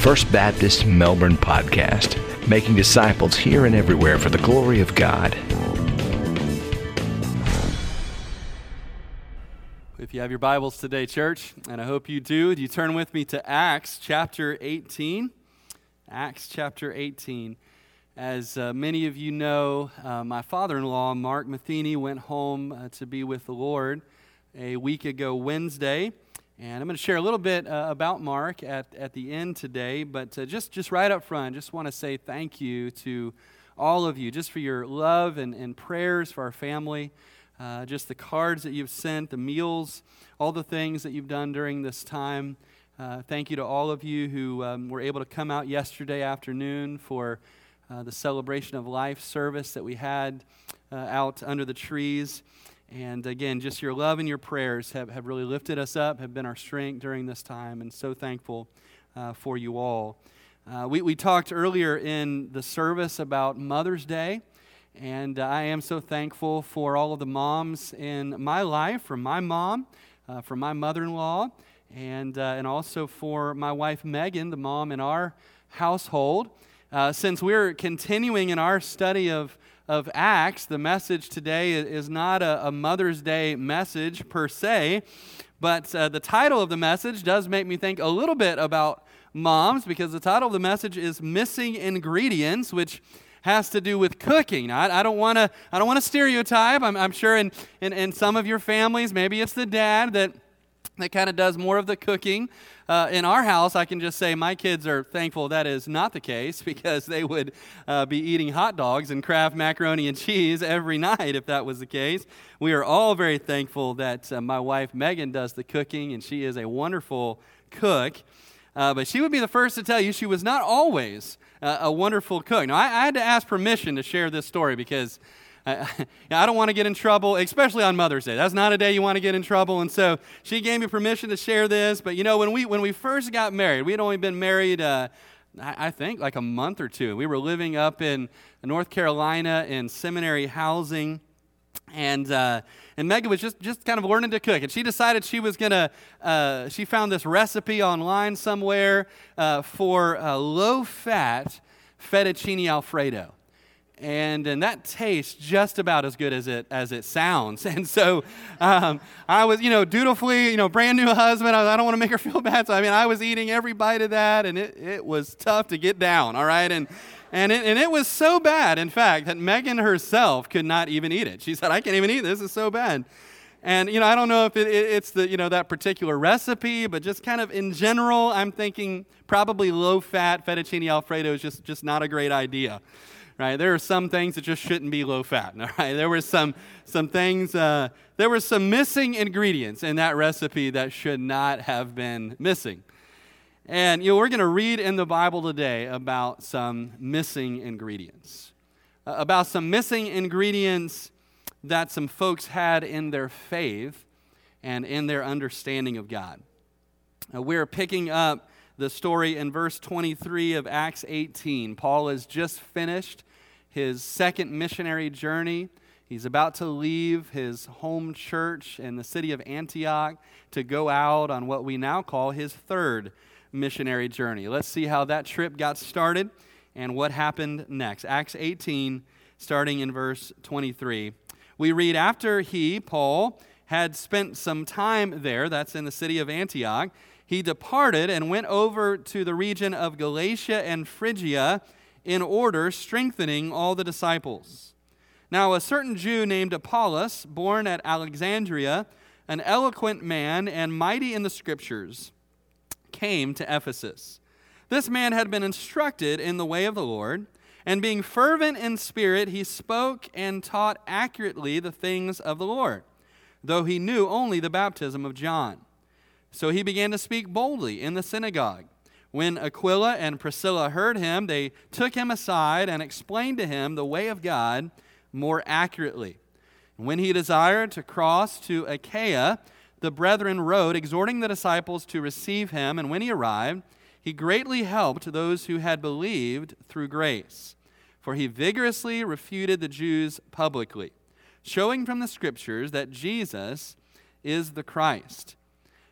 First Baptist Melbourne podcast, making disciples here and everywhere for the glory of God. If you have your Bibles today, church, and I hope you do, you turn with me to Acts chapter 18. Acts chapter 18. As uh, many of you know, uh, my father in law, Mark Matheny, went home uh, to be with the Lord a week ago Wednesday. And I'm going to share a little bit uh, about Mark at, at the end today, but uh, just, just right up front, just want to say thank you to all of you just for your love and, and prayers for our family, uh, just the cards that you've sent, the meals, all the things that you've done during this time. Uh, thank you to all of you who um, were able to come out yesterday afternoon for uh, the celebration of life service that we had uh, out under the trees. And again, just your love and your prayers have, have really lifted us up, have been our strength during this time, and so thankful uh, for you all. Uh, we, we talked earlier in the service about Mother's Day, and I am so thankful for all of the moms in my life, from my mom, uh, from my mother in law, and, uh, and also for my wife Megan, the mom in our household. Uh, since we're continuing in our study of of Acts, the message today is not a, a Mother's Day message per se, but uh, the title of the message does make me think a little bit about moms because the title of the message is Missing Ingredients, which has to do with cooking. I, I don't want to I don't want to stereotype. I'm, I'm sure in, in, in some of your families, maybe it's the dad that that kind of does more of the cooking. Uh, in our house, I can just say my kids are thankful that is not the case because they would uh, be eating hot dogs and Kraft macaroni and cheese every night if that was the case. We are all very thankful that uh, my wife Megan does the cooking and she is a wonderful cook. Uh, but she would be the first to tell you she was not always uh, a wonderful cook. Now, I, I had to ask permission to share this story because I, I don't want to get in trouble, especially on Mother's Day. That's not a day you want to get in trouble. And so she gave me permission to share this. But you know, when we when we first got married, we had only been married. Uh, I think like a month or two. We were living up in North Carolina in seminary housing, and uh, and Megan was just just kind of learning to cook, and she decided she was gonna. Uh, she found this recipe online somewhere uh, for low fat fettuccine alfredo and and that tastes just about as good as it as it sounds. And so um, I was, you know, dutifully, you know, brand new husband. I, I don't want to make her feel bad. So I mean, I was eating every bite of that, and it, it was tough to get down. All right, and. And it, and it was so bad, in fact, that Megan herself could not even eat it. She said, I can't even eat this. It's so bad. And, you know, I don't know if it, it, it's the, you know, that particular recipe, but just kind of in general, I'm thinking probably low fat fettuccine Alfredo is just, just not a great idea right? There are some things that just shouldn't be low fat, all right? There were some, some things, uh, there were some missing ingredients in that recipe that should not have been missing. And, you know, we're going to read in the Bible today about some missing ingredients, uh, about some missing ingredients that some folks had in their faith and in their understanding of God. We're picking up the story in verse 23 of Acts 18. Paul has just finished his second missionary journey. He's about to leave his home church in the city of Antioch to go out on what we now call his third missionary journey. Let's see how that trip got started and what happened next. Acts 18, starting in verse 23. We read After he, Paul, had spent some time there, that's in the city of Antioch, he departed and went over to the region of Galatia and Phrygia in order, strengthening all the disciples. Now, a certain Jew named Apollos, born at Alexandria, an eloquent man and mighty in the scriptures, came to Ephesus. This man had been instructed in the way of the Lord, and being fervent in spirit, he spoke and taught accurately the things of the Lord, though he knew only the baptism of John. So he began to speak boldly in the synagogue. When Aquila and Priscilla heard him, they took him aside and explained to him the way of God more accurately. When he desired to cross to Achaia, the brethren wrote, exhorting the disciples to receive him. And when he arrived, he greatly helped those who had believed through grace. For he vigorously refuted the Jews publicly, showing from the scriptures that Jesus is the Christ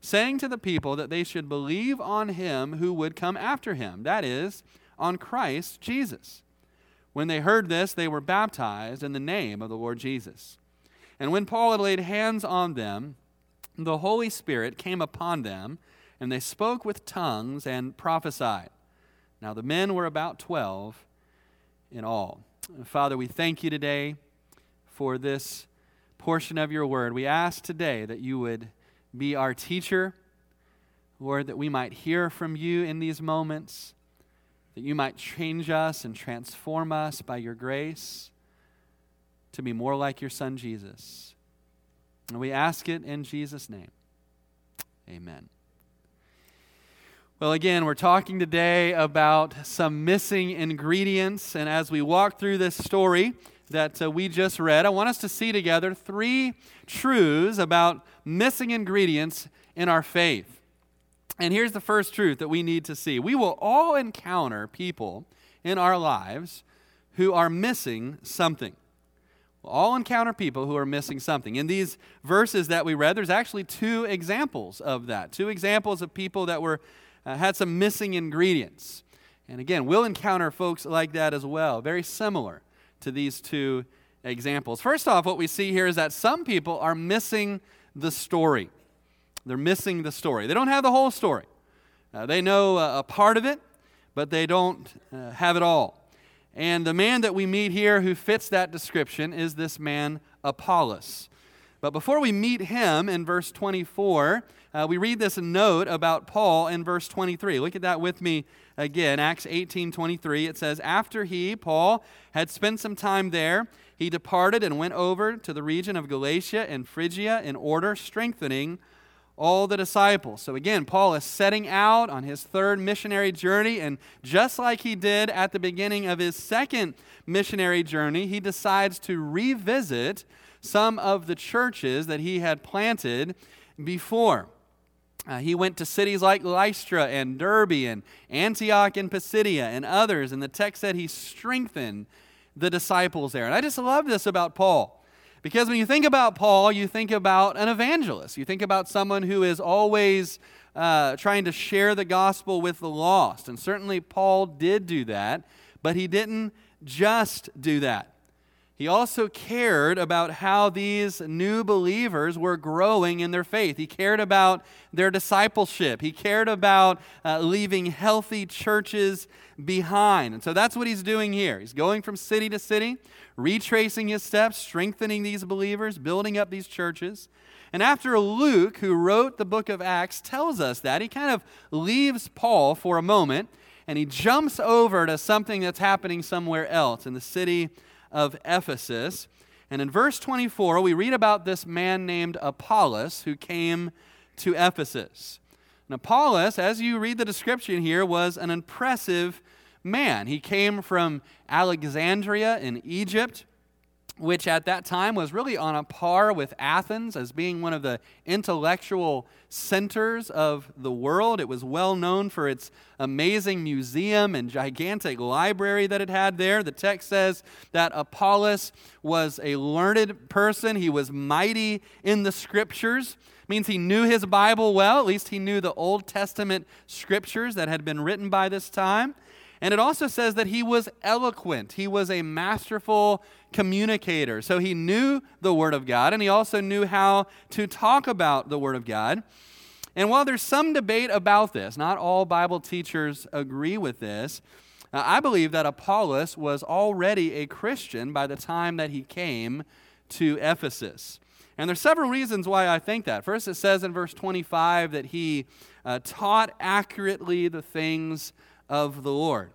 saying to the people that they should believe on him who would come after him, that is, on Christ Jesus. When they heard this, they were baptized in the name of the Lord Jesus. And when Paul had laid hands on them, the Holy Spirit came upon them, and they spoke with tongues and prophesied. Now the men were about 12 in all. Father, we thank you today for this portion of your word. We ask today that you would be our teacher, Lord, that we might hear from you in these moments that you might change us and transform us by your grace to be more like your Son, Jesus. And we ask it in Jesus' name. Amen. Well, again, we're talking today about some missing ingredients. And as we walk through this story that uh, we just read, I want us to see together three truths about missing ingredients in our faith. And here's the first truth that we need to see we will all encounter people in our lives who are missing something. We'll all encounter people who are missing something. In these verses that we read, there's actually two examples of that. Two examples of people that were uh, had some missing ingredients. And again, we'll encounter folks like that as well, very similar to these two examples. First off, what we see here is that some people are missing the story. They're missing the story. They don't have the whole story. Uh, they know a, a, part of it, but they don't uh, have it all. And the man that we meet here who fits that description is this man, Apollos. But before we meet him in verse 24, uh, we read this note about Paul in verse 23. Look at that with me again. Acts 18 23. It says, After he, Paul, had spent some time there, he departed and went over to the region of Galatia and Phrygia in order, strengthening all the disciples. So again, Paul is setting out on his third missionary journey, and just like he did at the beginning of his second missionary journey, he decides to revisit some of the churches that he had planted before. Uh, he went to cities like Lystra and Derbe and Antioch and Pisidia and others, and the text said he strengthened the disciples there. And I just love this about Paul. Because when you think about Paul, you think about an evangelist. You think about someone who is always uh, trying to share the gospel with the lost. And certainly Paul did do that, but he didn't just do that. He also cared about how these new believers were growing in their faith. He cared about their discipleship. He cared about uh, leaving healthy churches behind. And so that's what he's doing here. He's going from city to city, retracing his steps, strengthening these believers, building up these churches. And after Luke, who wrote the book of Acts, tells us that, he kind of leaves Paul for a moment and he jumps over to something that's happening somewhere else in the city of Ephesus. And in verse 24, we read about this man named Apollos who came to Ephesus. And Apollos, as you read the description here, was an impressive man. He came from Alexandria in Egypt which at that time was really on a par with Athens as being one of the intellectual centers of the world. It was well known for its amazing museum and gigantic library that it had there. The text says that Apollos was a learned person, he was mighty in the scriptures. means he knew his Bible well, at least he knew the Old Testament scriptures that had been written by this time. And it also says that he was eloquent. He was a masterful communicator. So he knew the Word of God, and he also knew how to talk about the Word of God. And while there's some debate about this, not all Bible teachers agree with this, uh, I believe that Apollos was already a Christian by the time that he came to Ephesus. And there's several reasons why I think that. First, it says in verse 25 that he uh, taught accurately the things of the Lord.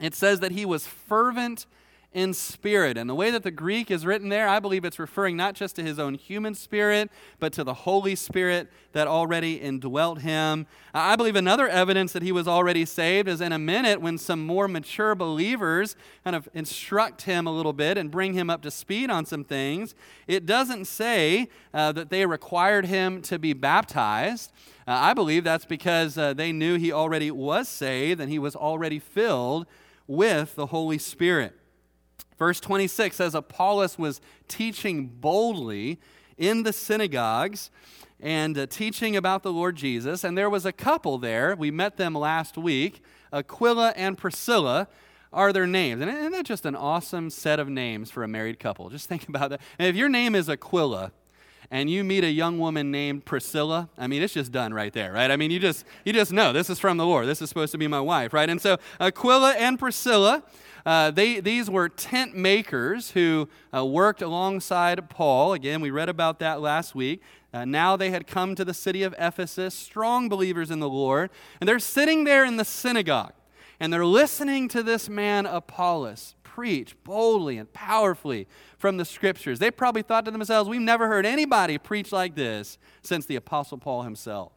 It says that he was fervent in spirit. And the way that the Greek is written there, I believe it's referring not just to his own human spirit, but to the Holy Spirit that already indwelt him. I believe another evidence that he was already saved is in a minute when some more mature believers kind of instruct him a little bit and bring him up to speed on some things. It doesn't say uh, that they required him to be baptized. Uh, I believe that's because uh, they knew he already was saved and he was already filled with the Holy Spirit. Verse 26 says Apollos was teaching boldly in the synagogues and uh, teaching about the Lord Jesus. And there was a couple there. We met them last week. Aquila and Priscilla are their names. And isn't that just an awesome set of names for a married couple? Just think about that. And if your name is Aquila, and you meet a young woman named Priscilla, I mean, it's just done right there, right? I mean, you just you just know this is from the Lord. This is supposed to be my wife, right? And so Aquila and Priscilla, uh, they these were tent makers who uh, worked alongside Paul. Again, we read about that last week. Uh, now they had come to the city of Ephesus, strong believers in the Lord, and they're sitting there in the synagogue, and they're listening to this man Apollos preach boldly and powerfully from the scriptures. They probably thought to themselves, We've never heard anybody preach like this since the Apostle Paul himself.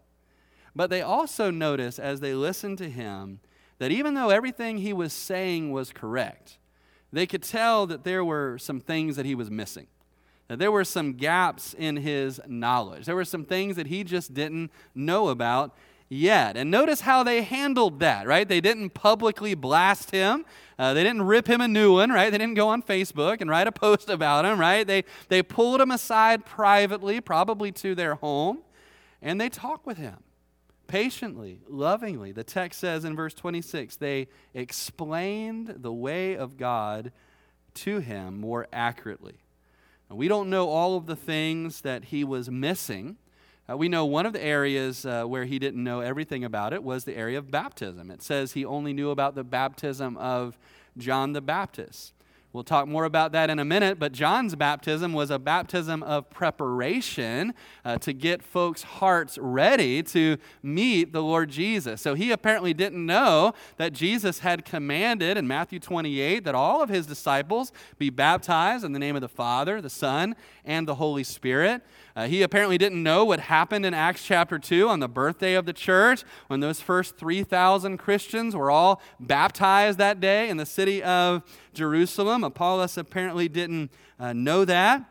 But they also notice as they listened to him that even though everything he was saying was correct, they could tell that there were some things that he was missing. That there were some gaps in his knowledge. There were some things that he just didn't know about yet. And notice how they handled that, right? They didn't publicly blast him. Uh, they didn't rip him a new one, right? They didn't go on Facebook and write a post about him, right? They, they pulled him aside privately, probably to their home, and they talked with him patiently, lovingly. The text says in verse 26 they explained the way of God to him more accurately. We don't know all of the things that he was missing. Uh, we know one of the areas uh, where he didn't know everything about it was the area of baptism. It says he only knew about the baptism of John the Baptist. We'll talk more about that in a minute, but John's baptism was a baptism of preparation uh, to get folks' hearts ready to meet the Lord Jesus. So he apparently didn't know that Jesus had commanded in Matthew 28 that all of his disciples be baptized in the name of the Father, the Son, and the Holy Spirit. Uh, he apparently didn't know what happened in Acts chapter 2 on the birthday of the church when those first 3,000 Christians were all baptized that day in the city of Jerusalem. Apollos apparently didn't uh, know that.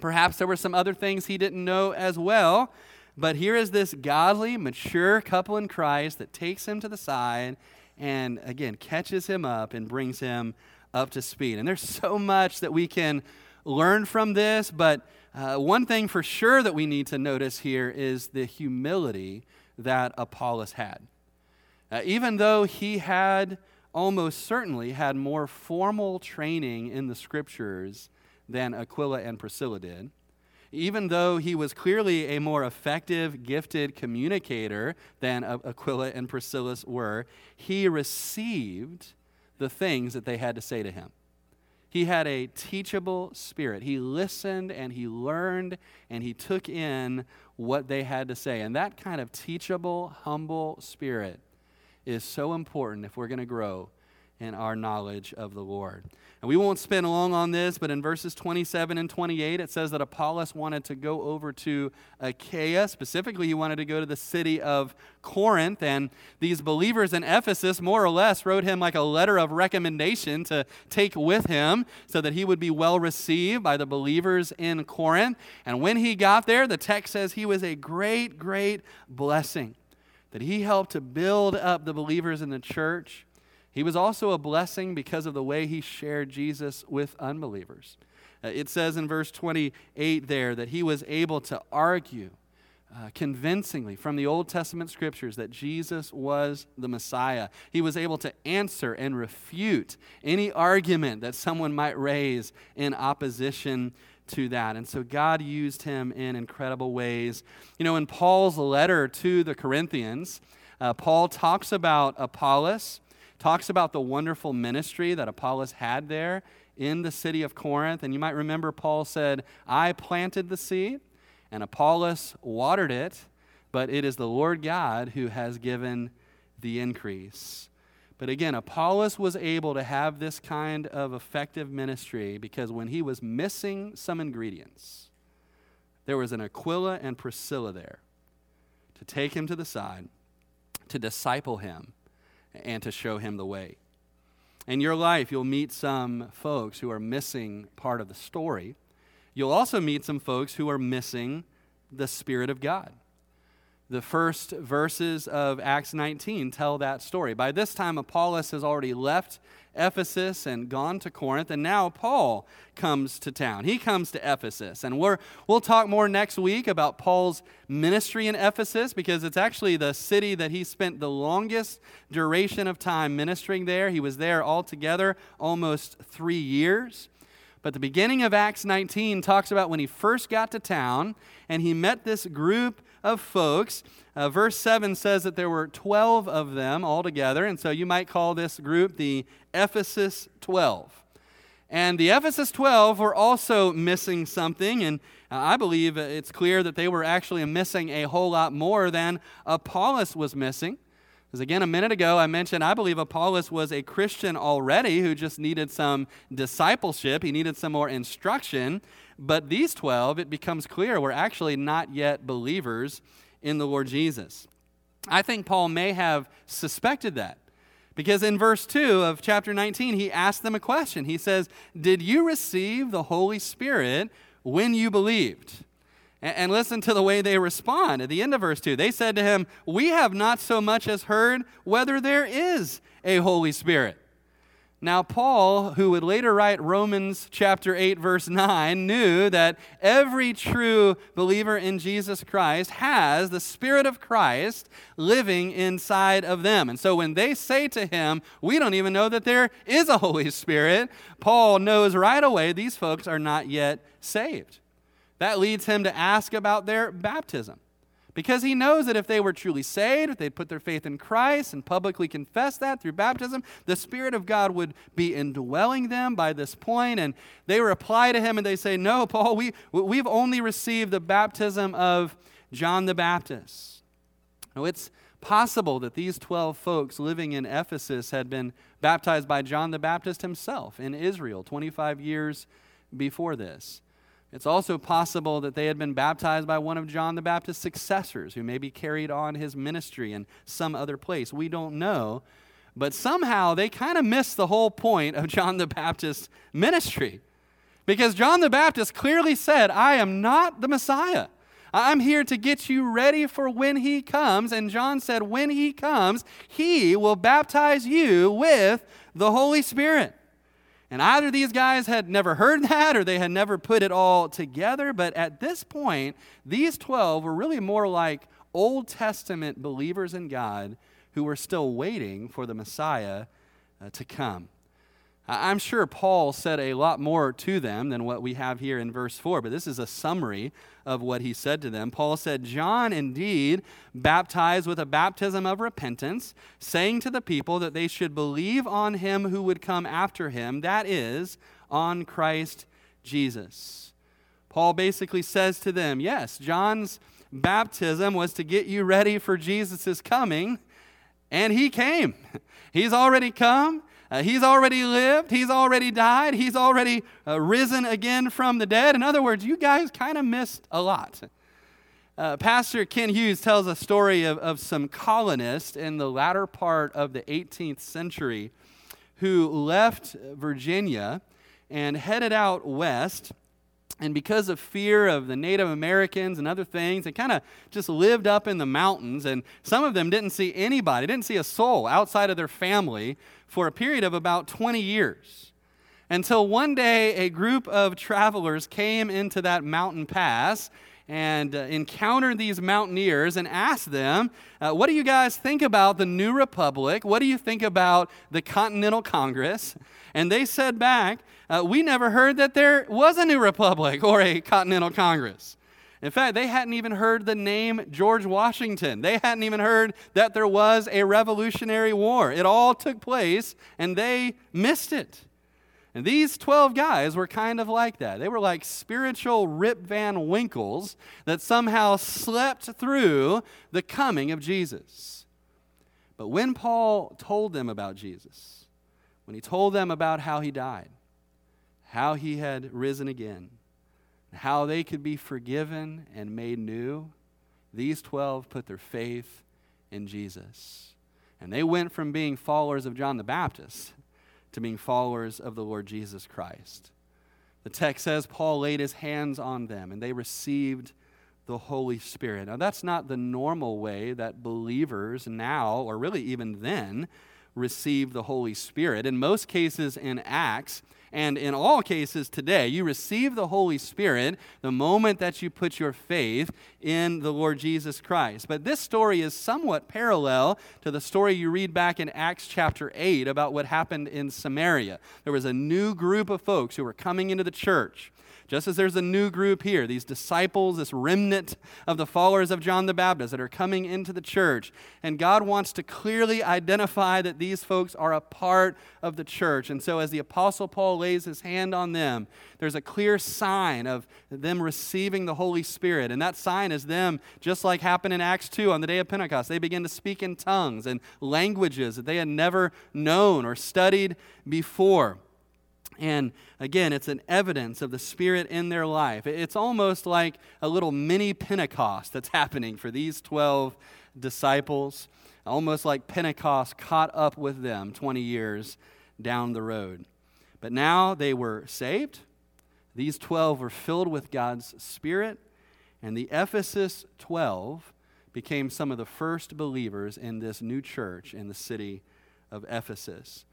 Perhaps there were some other things he didn't know as well. But here is this godly, mature couple in Christ that takes him to the side and, again, catches him up and brings him up to speed. And there's so much that we can learn from this, but uh, one thing for sure that we need to notice here is the humility that Apollos had. Uh, even though he had almost certainly had more formal training in the scriptures than Aquila and Priscilla did, even though he was clearly a more effective, gifted communicator than Aquila and Priscilla were, he received the things that they had to say to him. He had a teachable spirit. He listened and he learned and he took in what they had to say. And that kind of teachable, humble spirit is so important if we're going to grow in our knowledge of the Lord. And we won't spend long on this, but in verses 27 and 28, it says that Apollos wanted to go over to Achaia. Specifically, he wanted to go to the city of Corinth. And these believers in Ephesus, more or less, wrote him like a letter of recommendation to take with him so that he would be well received by the believers in Corinth. And when he got there, the text says he was a great, great blessing, that he helped to build up the believers in the church he was also a blessing because of the way he shared Jesus with unbelievers. Uh, it says in verse 28 there that he was able to argue uh, convincingly from the Old Testament scriptures that Jesus was the Messiah. He was able to answer and refute any argument that someone might raise in opposition to that. And so God used him in incredible ways. You know, in Paul's letter to the Corinthians, uh, Paul talks about Apollos talks about the wonderful ministry that Apollos had there in the city of Corinth. And you might remember Paul said, I planted the seed, and Apollos watered it, but it is the Lord God who has given the increase. But again, Apollos was able to have this kind of effective ministry because when he was missing some ingredients, there was an Aquila and Priscilla there to take him to the side, to disciple him, and to show him the way. In your life, you'll meet some folks who are missing part of the story. You'll also meet some folks who are missing the Spirit of God. The first verses of Acts 19 tell that story. By this time, Apollos has already left Ephesus and gone to Corinth, and now Paul comes to town. He comes to Ephesus, and we're, we'll talk more next week about Paul's ministry in Ephesus because it's actually the city that he spent the longest duration of time ministering there. He was there altogether almost three years. But the beginning of Acts 19 talks about when he first got to town and he met this group of folks. Uh, verse 7 says that there were 12 of them altogether, and so you might call this group the Ephesus 12. And the Ephesus 12 were also missing something, and uh, I believe it's clear that they were actually missing a whole lot more than Apollos was missing. Because again, a minute ago, I mentioned I believe Apollos was a Christian already who just needed some discipleship. He needed some more instruction. But these 12, it becomes clear, were actually not yet believers in the Lord Jesus. I think Paul may have suspected that. Because in verse 2 of chapter 19, he asked them a question. He says, Did you receive the Holy Spirit when you believed? And listen to the way they respond at the end of verse 2. They said to him, We have not so much as heard whether there is a Holy Spirit. Now, Paul, who would later write Romans chapter 8, verse 9, knew that every true believer in Jesus Christ has the Spirit of Christ living inside of them. And so when they say to him, We don't even know that there is a Holy Spirit, Paul knows right away these folks are not yet saved. That leads him to ask about their baptism. Because he knows that if they were truly saved, if they put their faith in Christ and publicly confess that through baptism, the Spirit of God would be indwelling them by this point. And they reply to him and they say, No, Paul, we, we've only received the baptism of John the Baptist. Now, it's possible that these 12 folks living in Ephesus had been baptized by John the Baptist himself in Israel 25 years before this. It's also possible that they had been baptized by one of John the Baptist's successors who maybe carried on his ministry in some other place. We don't know. But somehow they kind of missed the whole point of John the Baptist's ministry. Because John the Baptist clearly said, I am not the Messiah. I'm here to get you ready for when he comes. And John said, When he comes, he will baptize you with the Holy Spirit. And either these guys had never heard that or they had never put it all together. But at this point, these 12 were really more like Old Testament believers in God who were still waiting for the Messiah uh, to come. I'm sure Paul said a lot more to them than what we have here in verse 4, but this is a summary of what he said to them. Paul said, John indeed baptized with a baptism of repentance, saying to the people that they should believe on him who would come after him, that is, on Christ Jesus. Paul basically says to them, Yes, John's baptism was to get you ready for Jesus' coming, and he came. He's already come. Uh, he's already lived, he's already died, he's already uh, risen again from the dead. In other words, you guys kind of missed a lot. Uh, Pastor Kent Hughes tells a story of, of some colonists in the latter part of the 18th century who left Virginia and headed out west and because of fear of the Native Americans and other things, they kind of just lived up in the mountains. And some of them didn't see anybody, didn't see a soul outside of their family for a period of about 20 years. Until one day, a group of travelers came into that mountain pass and uh, encountered these mountaineers and asked them, uh, What do you guys think about the New Republic? What do you think about the Continental Congress? And they said back, uh, We never heard that there was a new republic or a Continental Congress. In fact, they hadn't even heard the name George Washington. They hadn't even heard that there was a Revolutionary War. It all took place, and they missed it. And these 12 guys were kind of like that. They were like spiritual Rip Van Winkles that somehow slept through the coming of Jesus. But when Paul told them about Jesus, when he told them about how he died, how he had risen again, how they could be forgiven and made new, these 12 put their faith in Jesus. And they went from being followers of John the Baptist to being followers of the Lord Jesus Christ. The text says Paul laid his hands on them and they received the Holy Spirit. Now, that's not the normal way that believers now, or really even then, receive the Holy Spirit. In most cases in Acts, and in all cases today, you receive the Holy Spirit the moment that you put your faith in the Lord Jesus Christ. But this story is somewhat parallel to the story you read back in Acts chapter 8 about what happened in Samaria. There was a new group of folks who were coming into the church. Just as there's a new group here, these disciples, this remnant of the followers of John the Baptist that are coming into the church. And God wants to clearly identify that these folks are a part of the church. And so, as the Apostle Paul lays his hand on them, there's a clear sign of them receiving the Holy Spirit. And that sign is them, just like happened in Acts 2 on the day of Pentecost. They begin to speak in tongues and languages that they had never known or studied before. And again, it's an evidence of the Spirit in their life. It's almost like a little mini Pentecost that's happening for these 12 disciples, almost like Pentecost caught up with them 20 years down the road. But now they were saved. These 12 were filled with God's Spirit, and the Ephesus 12 became some of the first believers in this new church in the city of Ephesus.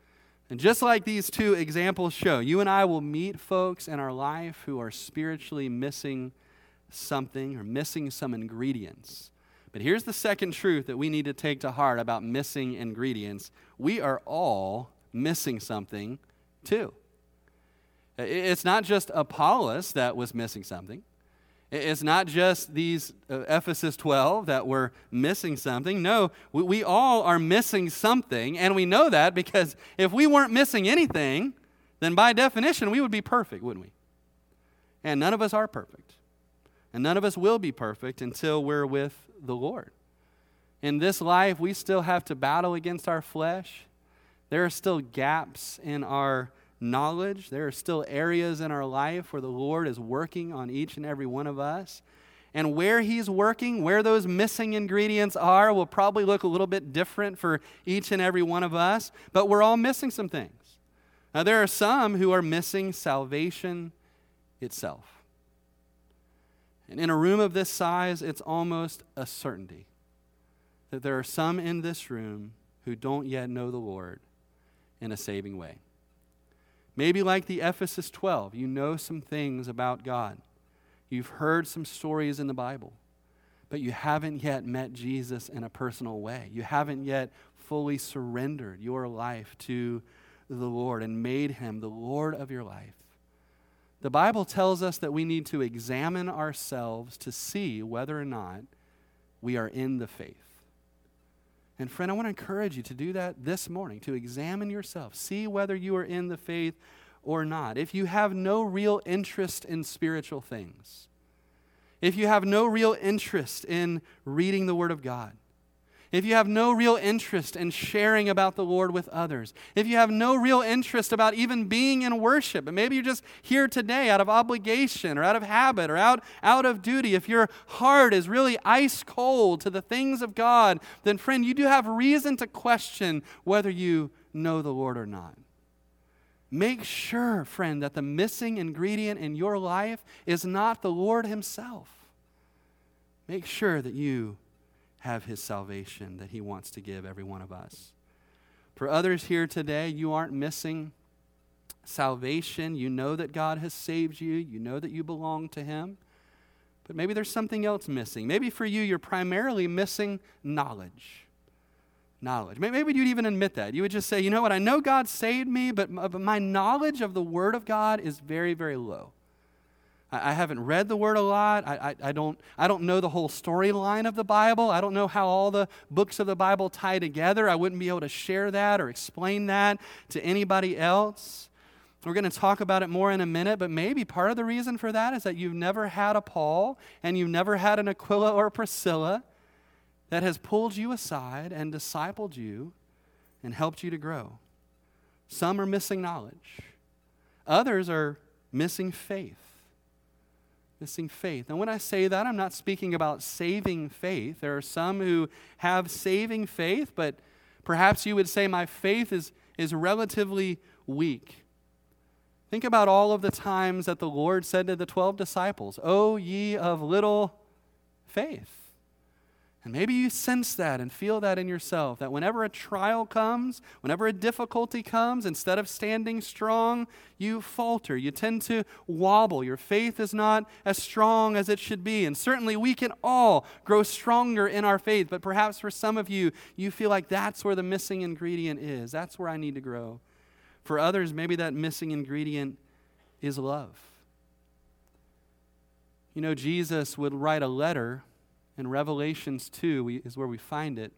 And just like these two examples show, you and I will meet folks in our life who are spiritually missing something or missing some ingredients. But here's the second truth that we need to take to heart about missing ingredients we are all missing something too. It's not just Apollos that was missing something. It's not just these uh, Ephesus 12 that were missing something. No, we, we all are missing something, and we know that because if we weren't missing anything, then by definition we would be perfect, wouldn't we? And none of us are perfect. And none of us will be perfect until we're with the Lord. In this life, we still have to battle against our flesh. There are still gaps in our knowledge. There are still areas in our life where the Lord is working on each and every one of us. And where He's working, where those missing ingredients are, will probably look a little bit different for each and every one of us, but we're all missing some things. Now, there are some who are missing salvation itself. And in a room of this size, it's almost a certainty that there are some in this room who don't yet know the Lord in a saving way. Maybe like the Ephesus 12, you know some things about God. You've heard some stories in the Bible, but you haven't yet met Jesus in a personal way. You haven't yet fully surrendered your life to the Lord and made him the Lord of your life. The Bible tells us that we need to examine ourselves to see whether or not we are in the faith. And friend, I want to encourage you to do that this morning, to examine yourself, see whether you are in the faith or not. If you have no real interest in spiritual things, if you have no real interest in reading the Word of God, if you have no real interest in sharing about the Lord with others, if you have no real interest about even being in worship, and maybe you're just here today out of obligation or out of habit or out, out of duty, if your heart is really ice cold to the things of God, then friend, you do have reason to question whether you know the Lord or not. Make sure, friend, that the missing ingredient in your life is not the Lord Himself. Make sure that you have his salvation that he wants to give every one of us. For others here today, you aren't missing salvation. You know that God has saved you, you know that you belong to him. But maybe there's something else missing. Maybe for you, you're primarily missing knowledge. Knowledge. Maybe you'd even admit that. You would just say, you know what, I know God saved me, but my knowledge of the Word of God is very, very low. I, I haven't read the Word a lot. I, I, I, don't, I don't know the whole storyline of the Bible. I don't know how all the books of the Bible tie together. I wouldn't be able to share that or explain that to anybody else. We're going to talk about it more in a minute, but maybe part of the reason for that is that you've never had a Paul and you've never had an Aquila or Priscilla. that has pulled you aside and discipled you and helped you to grow. Some are missing knowledge, others are missing faith. Missing faith. And when I say that, I'm not speaking about saving faith. There are some who have saving faith, but perhaps you would say, My faith is, is relatively weak. Think about all of the times that the Lord said to the 12 disciples, O ye of little faith. And maybe you sense that and feel that in yourself that whenever a trial comes, whenever a difficulty comes, instead of standing strong, you falter. You tend to wobble. Your faith is not as strong as it should be. And certainly we can all grow stronger in our faith, but perhaps for some of you, you feel like that's where the missing ingredient is. That's where I need to grow. For others, maybe that missing ingredient is love. You know, Jesus would write a letter in Revelations 2 we, is where we find it,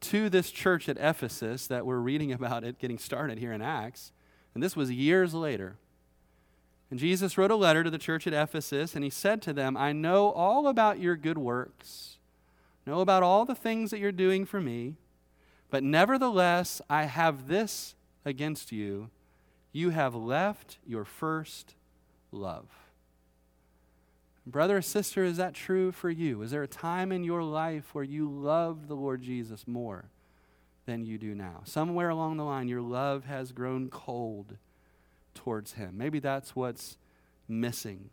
to this church at Ephesus that we're reading about it getting started here in Acts. And this was years later. And Jesus wrote a letter to the church at Ephesus, and he said to them, I know all about your good works, know about all the things that you're doing for me, but nevertheless, I have this against you. You have left your first love. Brother or sister, is that true for you? Is there a time in your life where you loved the Lord Jesus more than you do now? Somewhere along the line, your love has grown cold towards Him. Maybe that's what's missing.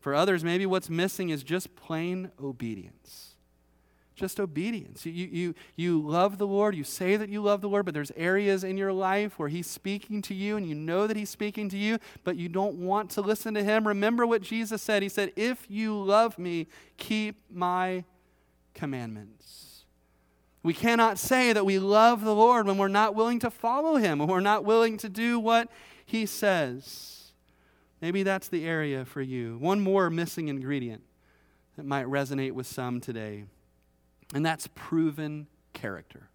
For others, maybe what's missing is just plain obedience just obedience. You, you, you love the Lord, you say that you love the Lord, but there's areas in your life where He's speaking to you and you know that He's speaking to you, but you don't want to listen to Him. Remember what Jesus said. He said, If you love me, keep my commandments. We cannot say that we love the Lord when we're not willing to follow Him, when we're not willing to do what He says. Maybe that's the area for you. One more missing ingredient that might resonate with some today and that's proven character.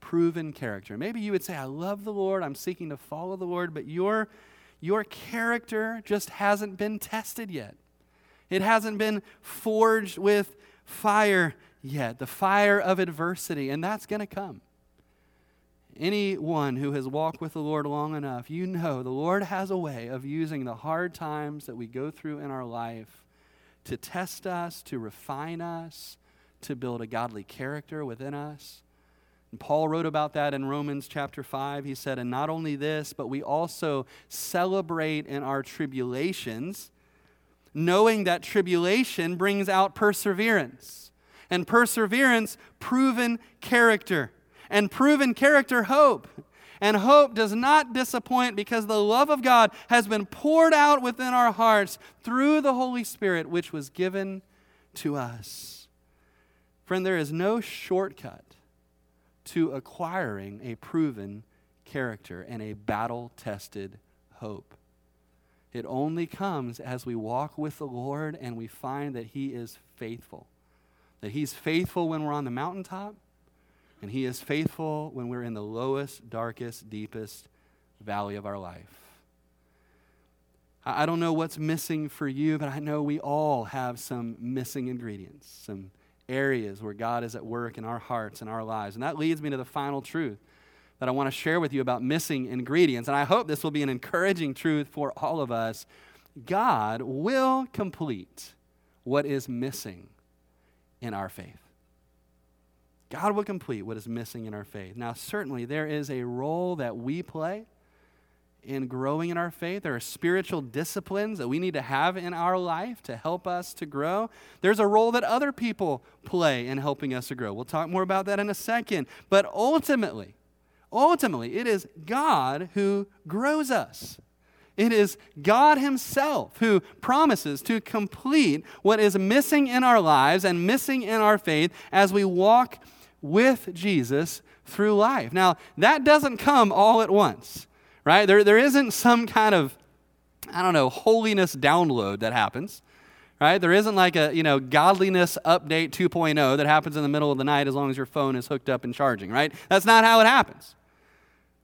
Proven character. Maybe you would say, I love the Lord, I'm seeking to follow the Lord, but your, your character just hasn't been tested yet. It hasn't been forged with fire yet, the fire of adversity, and that's going to come. Anyone who has walked with the Lord long enough, you know the Lord has a way of using the hard times that we go through in our life to test us, to refine us, to build a godly character within us. And Paul wrote about that in Romans chapter 5. He said, And not only this, but we also celebrate in our tribulations, knowing that tribulation brings out perseverance, and perseverance, proven character, and proven character, hope. And hope does not disappoint because the love of God has been poured out within our hearts through the Holy Spirit, which was given to us. Friend, there is no shortcut to acquiring a proven character and a battle tested hope. It only comes as we walk with the Lord and we find that He is faithful. That He's faithful when we're on the mountaintop, and He is faithful when we're in the lowest, darkest, deepest valley of our life. I don't know what's missing for you, but I know we all have some missing ingredients, some areas where God is at work in our hearts and our lives. And that leads me to the final truth that I want to share with you about missing ingredients. And I hope this will be an encouraging truth for all of us. God will complete what is missing in our faith. God will complete what is missing in our faith. Now, certainly, there is a role that we play in growing in our faith. There are spiritual disciplines that we need to have in our life to help us to grow. There's a role that other people play in helping us to grow. We'll talk more about that in a second. But ultimately, ultimately, it is God who grows us. It is God Himself who promises to complete what is missing in our lives and missing in our faith as we walk with Jesus through life. Now, that doesn't come all at once right? There, there isn't some kind of, I don't know, holiness download that happens, right? There isn't like a, you know, godliness update 2.0 that happens in the middle of the night as long as your phone is hooked up and charging, right? That's not how it happens,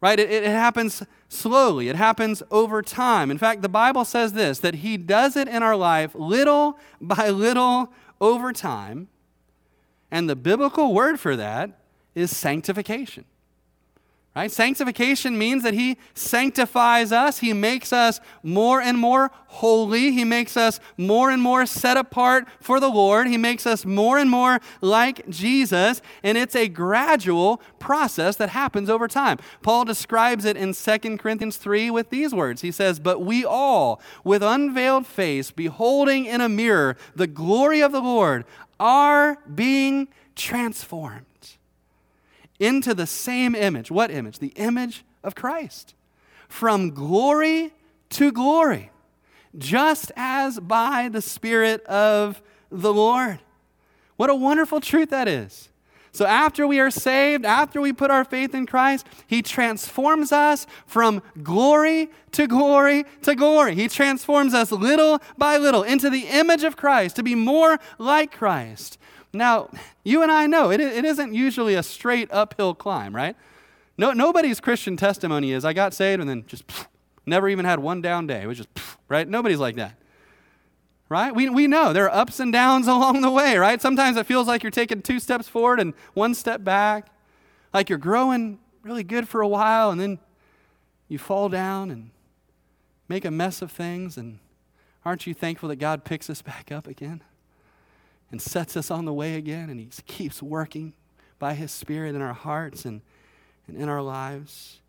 right? It, it happens slowly, it happens over time. In fact, the Bible says this that He does it in our life little by little over time And the biblical word for that is sanctification. Right? Sanctification means that He sanctifies us. He makes us more and more holy. He makes us more and more set apart for the Lord. He makes us more and more like Jesus. And it's a gradual process that happens over time. Paul describes it in 2 Corinthians 3 with these words He says, But we all, with unveiled face, beholding in a mirror the glory of the Lord, are being transformed into the same image. What image? The image of Christ. From glory to glory, just as by the Spirit of the Lord. What a wonderful truth that is. So, after we are saved, after we put our faith in Christ, He transforms us from glory to glory to glory. He transforms us little by little into the image of Christ to be more like Christ. Now, you and I know it, it isn't usually a straight uphill climb, right? No, nobody's Christian testimony is I got saved and then just never even had one down day. It was just, right? Nobody's like that. Right? We, we know there are ups and downs along the way, right? Sometimes it feels like you're taking two steps forward and one step back, like you're growing really good for a while and then you fall down and make a mess of things. And aren't you thankful that God picks us back up again? And sets us on the way again, and He keeps working by His Spirit in our hearts and, and in our lives,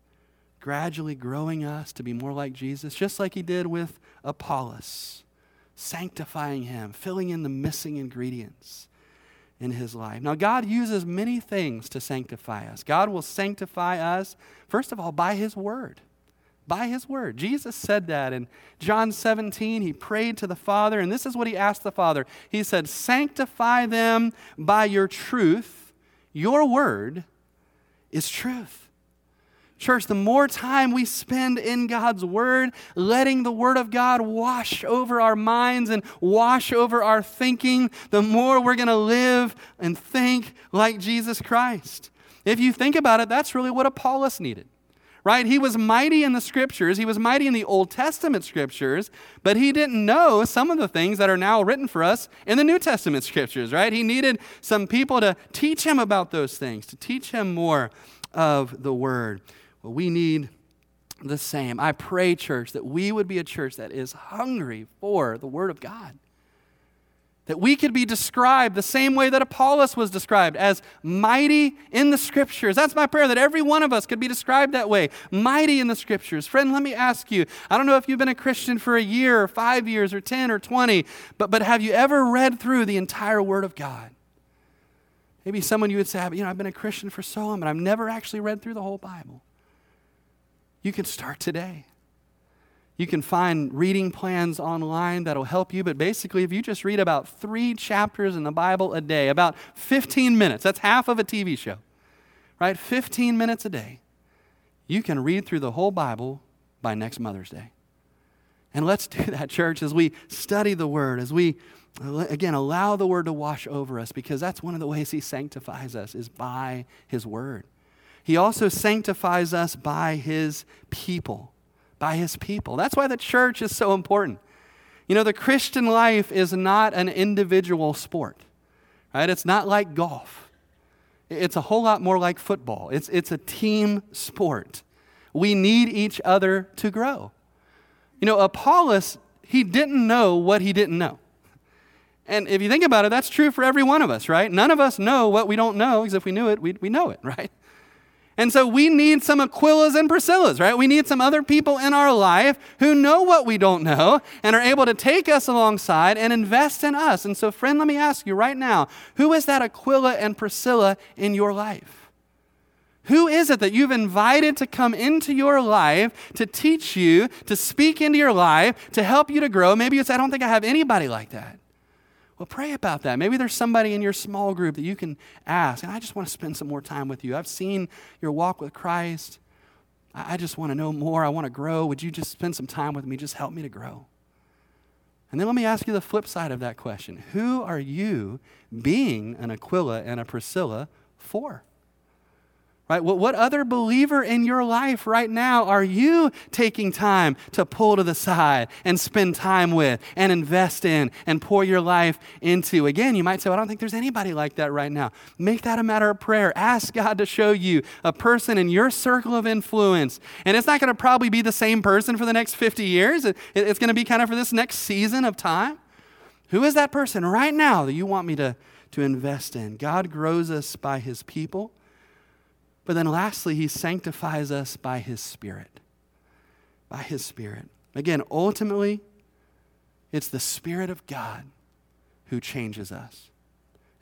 gradually growing us to be more like Jesus, just like He did with Apollos, sanctifying him, filling in the missing ingredients in his life. Now, God uses many things to sanctify us. God will sanctify us, first of all, by His Word by his word. Jesus said that in John 17. He prayed to the Father, and this is what he asked the Father. He said, Sanctify them by your truth. Your word is truth. Church, the more time we spend in God's Word, letting the Word of God wash over our minds and wash over our thinking, the more we're going to live and think like Jesus Christ. If you think about it, that's really what Apollos needed right? He was mighty in the scriptures, he was mighty in the Old Testament scriptures, but he didn't know some of the things that are now written for us in the New Testament scriptures, right? He needed some people to teach him about those things, to teach him more of the word. Well, we need the same. I pray, church, that we would be a church that is hungry for the word of God. That we could be described the same way that Apollos was described, as mighty in the scriptures. That's my prayer, that every one of us could be described that way, mighty in the scriptures. Friend, let me ask you I don't know if you've been a Christian for a year, or five years, or 10, or 20, but, but have you ever read through the entire Word of God? Maybe someone you would say, you know, I've been a Christian for so long, but I've never actually read through the whole Bible. You can start today. You can find reading plans online that'll help you, but basically, if you just read about three chapters in the Bible a day, about 15 minutes, that's half of a TV show, right? 15 minutes a day, you can read through the whole Bible by next Mother's Day. And let's do that, church, as we study the Word, as we, again, allow the Word to wash over us, because that's one of the ways He sanctifies us, is by His Word. He also sanctifies us by His people by his people. That's why the church is so important. You know, the Christian life is not an individual sport, right? It's not like golf. It's a whole lot more like football. It's, it's a team sport. We need each other to grow. You know, Apollos, he didn't know what he didn't know. And if you think about it, that's true for every one of us, right? None of us know what we don't know, because if we knew it, we we know it, right? And so we need some Aquilas and Priscillas, right? We need some other people in our life who know what we don't know and are able to take us alongside and invest in us. And so, friend, let me ask you right now who is that Aquila and Priscilla in your life? Who is it that you've invited to come into your life to teach you, to speak into your life, to help you to grow? Maybe you say, I don't think I have anybody like that. Well, pray about that. Maybe there's somebody in your small group that you can ask, and I just want to spend some more time with you. I've seen your walk with Christ. I just want to know more. I want to grow. Would you just spend some time with me? Just help me to grow. And then let me ask you the flip side of that question Who are you being an Aquila and a Priscilla for? Right? What, what other believer in your life right now are you taking time to pull to the side and spend time with and invest in and pour your life into? Again, you might say, well, I don't think there's anybody like that right now. Make that a matter of prayer. Ask God to show you a person in your circle of influence. And it's not going to probably be the same person for the next 50 years, it, it's going to be kind of for this next season of time. Who is that person right now that you want me to, to invest in? God grows us by his people. But then lastly, he sanctifies us by his Spirit. By his Spirit. Again, ultimately, it's the Spirit of God who changes us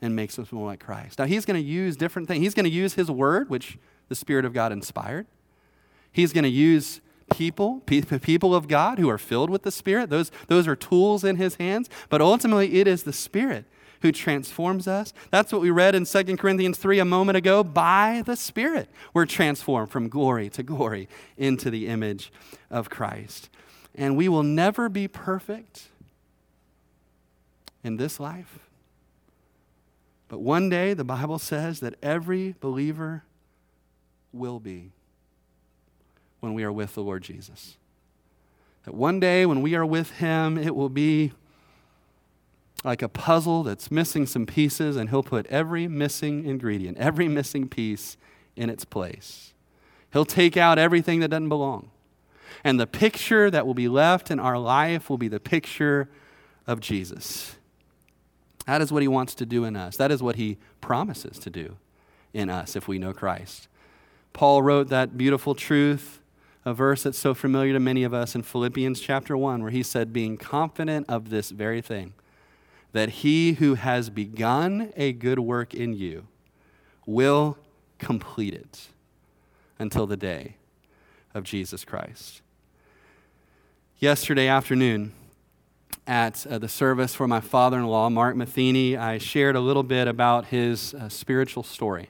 and makes us more like Christ. Now, he's going to use different things. He's going to use his word, which the Spirit of God inspired. He's going to use people, people of God who are filled with the Spirit. Those, those are tools in his hands. But ultimately, it is the Spirit who transforms us. That's what we read in 2 Corinthians 3 a moment ago. By the Spirit, we're transformed from glory to glory into the image of Christ. And we will never be perfect in this life. But one day, the Bible says that every believer will be when we are with the Lord Jesus. That one day, when we are with Him, it will be like a puzzle that's missing some pieces, and he'll put every missing ingredient, every missing piece in its place. He'll take out everything that doesn't belong. And the picture that will be left in our life will be the picture of Jesus. That is what he wants to do in us. That is what he promises to do in us if we know Christ. Paul wrote that beautiful truth, a verse that's so familiar to many of us in Philippians chapter 1, where he said, Being confident of this very thing that he who has begun a good work in you will complete it until the day of Jesus Christ. Yesterday afternoon, at uh, the service for my father in law, Mark Matheny, I shared a little bit about his uh, spiritual story.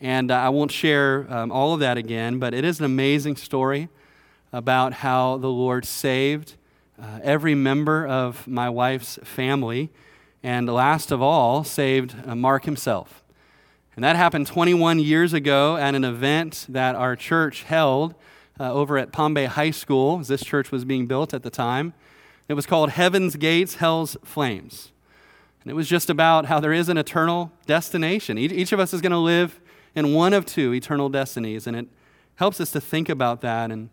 And uh, I won't share um, all of that again, but it is an amazing story about how the Lord saved uh, every member of my wife's family, and last of all, saved uh, Mark himself. And that happened 21 years ago at an event that our church held uh, over at Palm Bay High School, as this church was being built at the time. It was called Heaven's Gates, Hell's Flames. And it was just about how there is an eternal destination. Each, each of us is going to live in one of two eternal destinies, and it helps us to think about that. And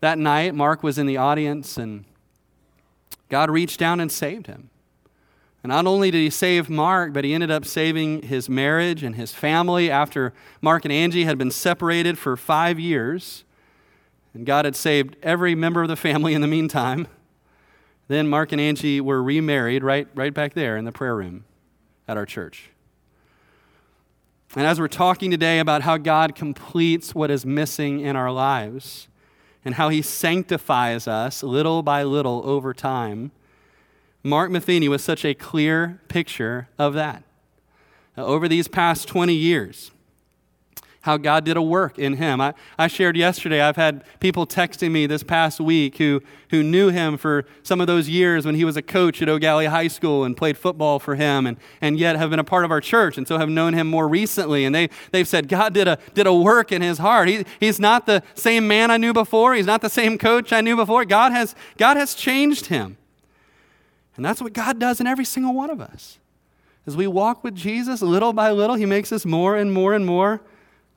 that night, Mark was in the audience, and God reached down and saved him. And not only did he save Mark, but he ended up saving his marriage and his family after Mark and Angie had been separated for five years. And God had saved every member of the family in the meantime. Then Mark and Angie were remarried right, right back there in the prayer room at our church. And as we're talking today about how God completes what is missing in our lives, and how he sanctifies us little by little over time. Mark Matheny was such a clear picture of that. Now, over these past 20 years, how God did a work in him. I, I shared yesterday, I've had people texting me this past week who, who knew him for some of those years when he was a coach at Gallie High School and played football for him, and, and yet have been a part of our church and so have known him more recently. And they, they've said, God did a, did a work in his heart. He, he's not the same man I knew before, he's not the same coach I knew before. God has, God has changed him. And that's what God does in every single one of us. As we walk with Jesus, little by little, he makes us more and more and more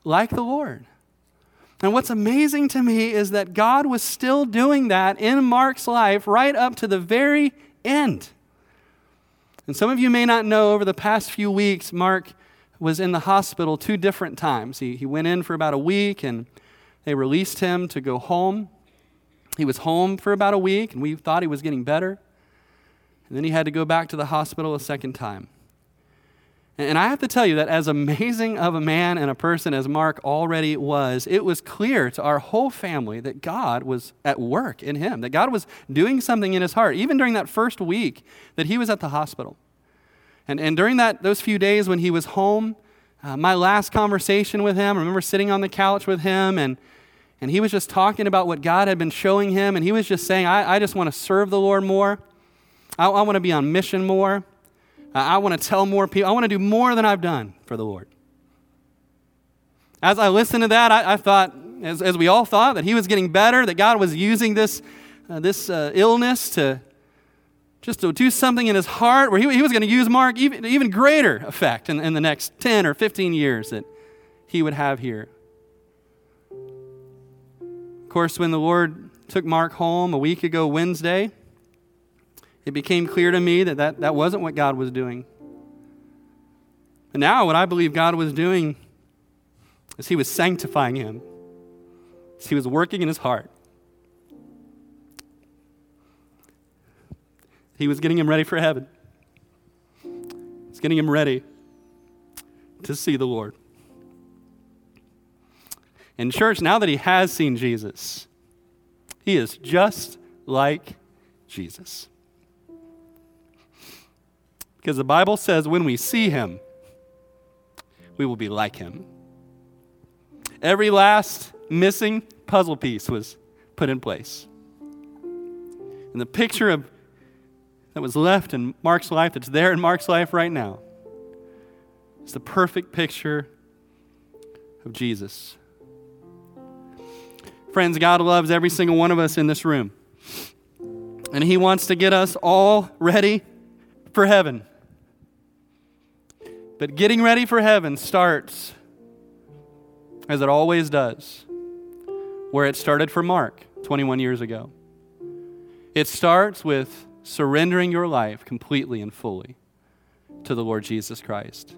like the Lord. And what's amazing to me is that God was still doing that in Mark's life right up to the very end. And some of you may not know over the past few weeks, Mark was in the hospital two different times. He, he went in for about a week and they released him to go home. He was home for about a week and we thought he was getting better. And then he had to go back to the hospital a second time. And I have to tell you that as amazing of a man and a person as Mark already was, it was clear to our whole family that God was at work in him, that God was doing something in his heart, even during that first week that he was at the hospital. And, and during that, those few days when he was home, uh, my last conversation with him, I remember sitting on the couch with him, and, and he was just talking about what God had been showing him, and he was just saying, I, I just want to serve the Lord more. I, I want to be on mission more. I want to tell more people. I want to do more than I've done for the Lord. As I listened to that, I, I thought, as, as we all thought, that he was getting better, that God was using this, uh, this uh, illness to just to do something in his heart where he, he was going to use Mark even, even greater effect in, in the next 10 or 15 years that he would have here. Of course, when the Lord took Mark home a week ago Wednesday, it became clear to me that that, that wasn't what God was doing. And now, what I believe God was doing is He was sanctifying him, He was working in his heart. He was getting him ready for heaven. He's getting him ready to see the Lord. In church, now that he has seen Jesus, he is just like Jesus. Because the Bible says when we see him, we will be like him. Every last missing puzzle piece was put in place. And the picture of that was left in Mark's life, that's there in Mark's life right now, is the perfect picture of Jesus. Friends, God loves every single one of us in this room. And He wants to get us all ready for heaven. But getting ready for heaven starts, as it always does, where it started for Mark 21 years ago. It starts with surrendering your life completely and fully to the Lord Jesus Christ.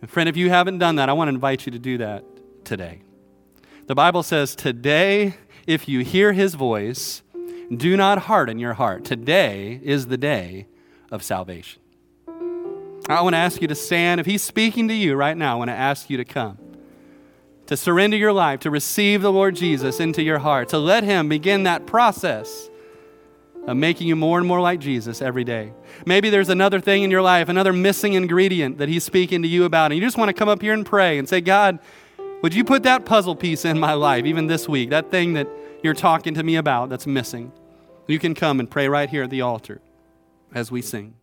And friend, if you haven't done that, I want to invite you to do that today. The Bible says, Today, if you hear his voice, do not harden your heart. Today is the day of salvation. I want to ask you to stand. If he's speaking to you right now, I want to ask you to come. To surrender your life, to receive the Lord Jesus into your heart, to let him begin that process of making you more and more like Jesus every day. Maybe there's another thing in your life, another missing ingredient that He's speaking to you about, and you just want to come up here and pray and say, God, would you put that puzzle piece in my life, even this week, that thing that you're talking to me about that's missing? You can come and pray right here at the altar as we sing.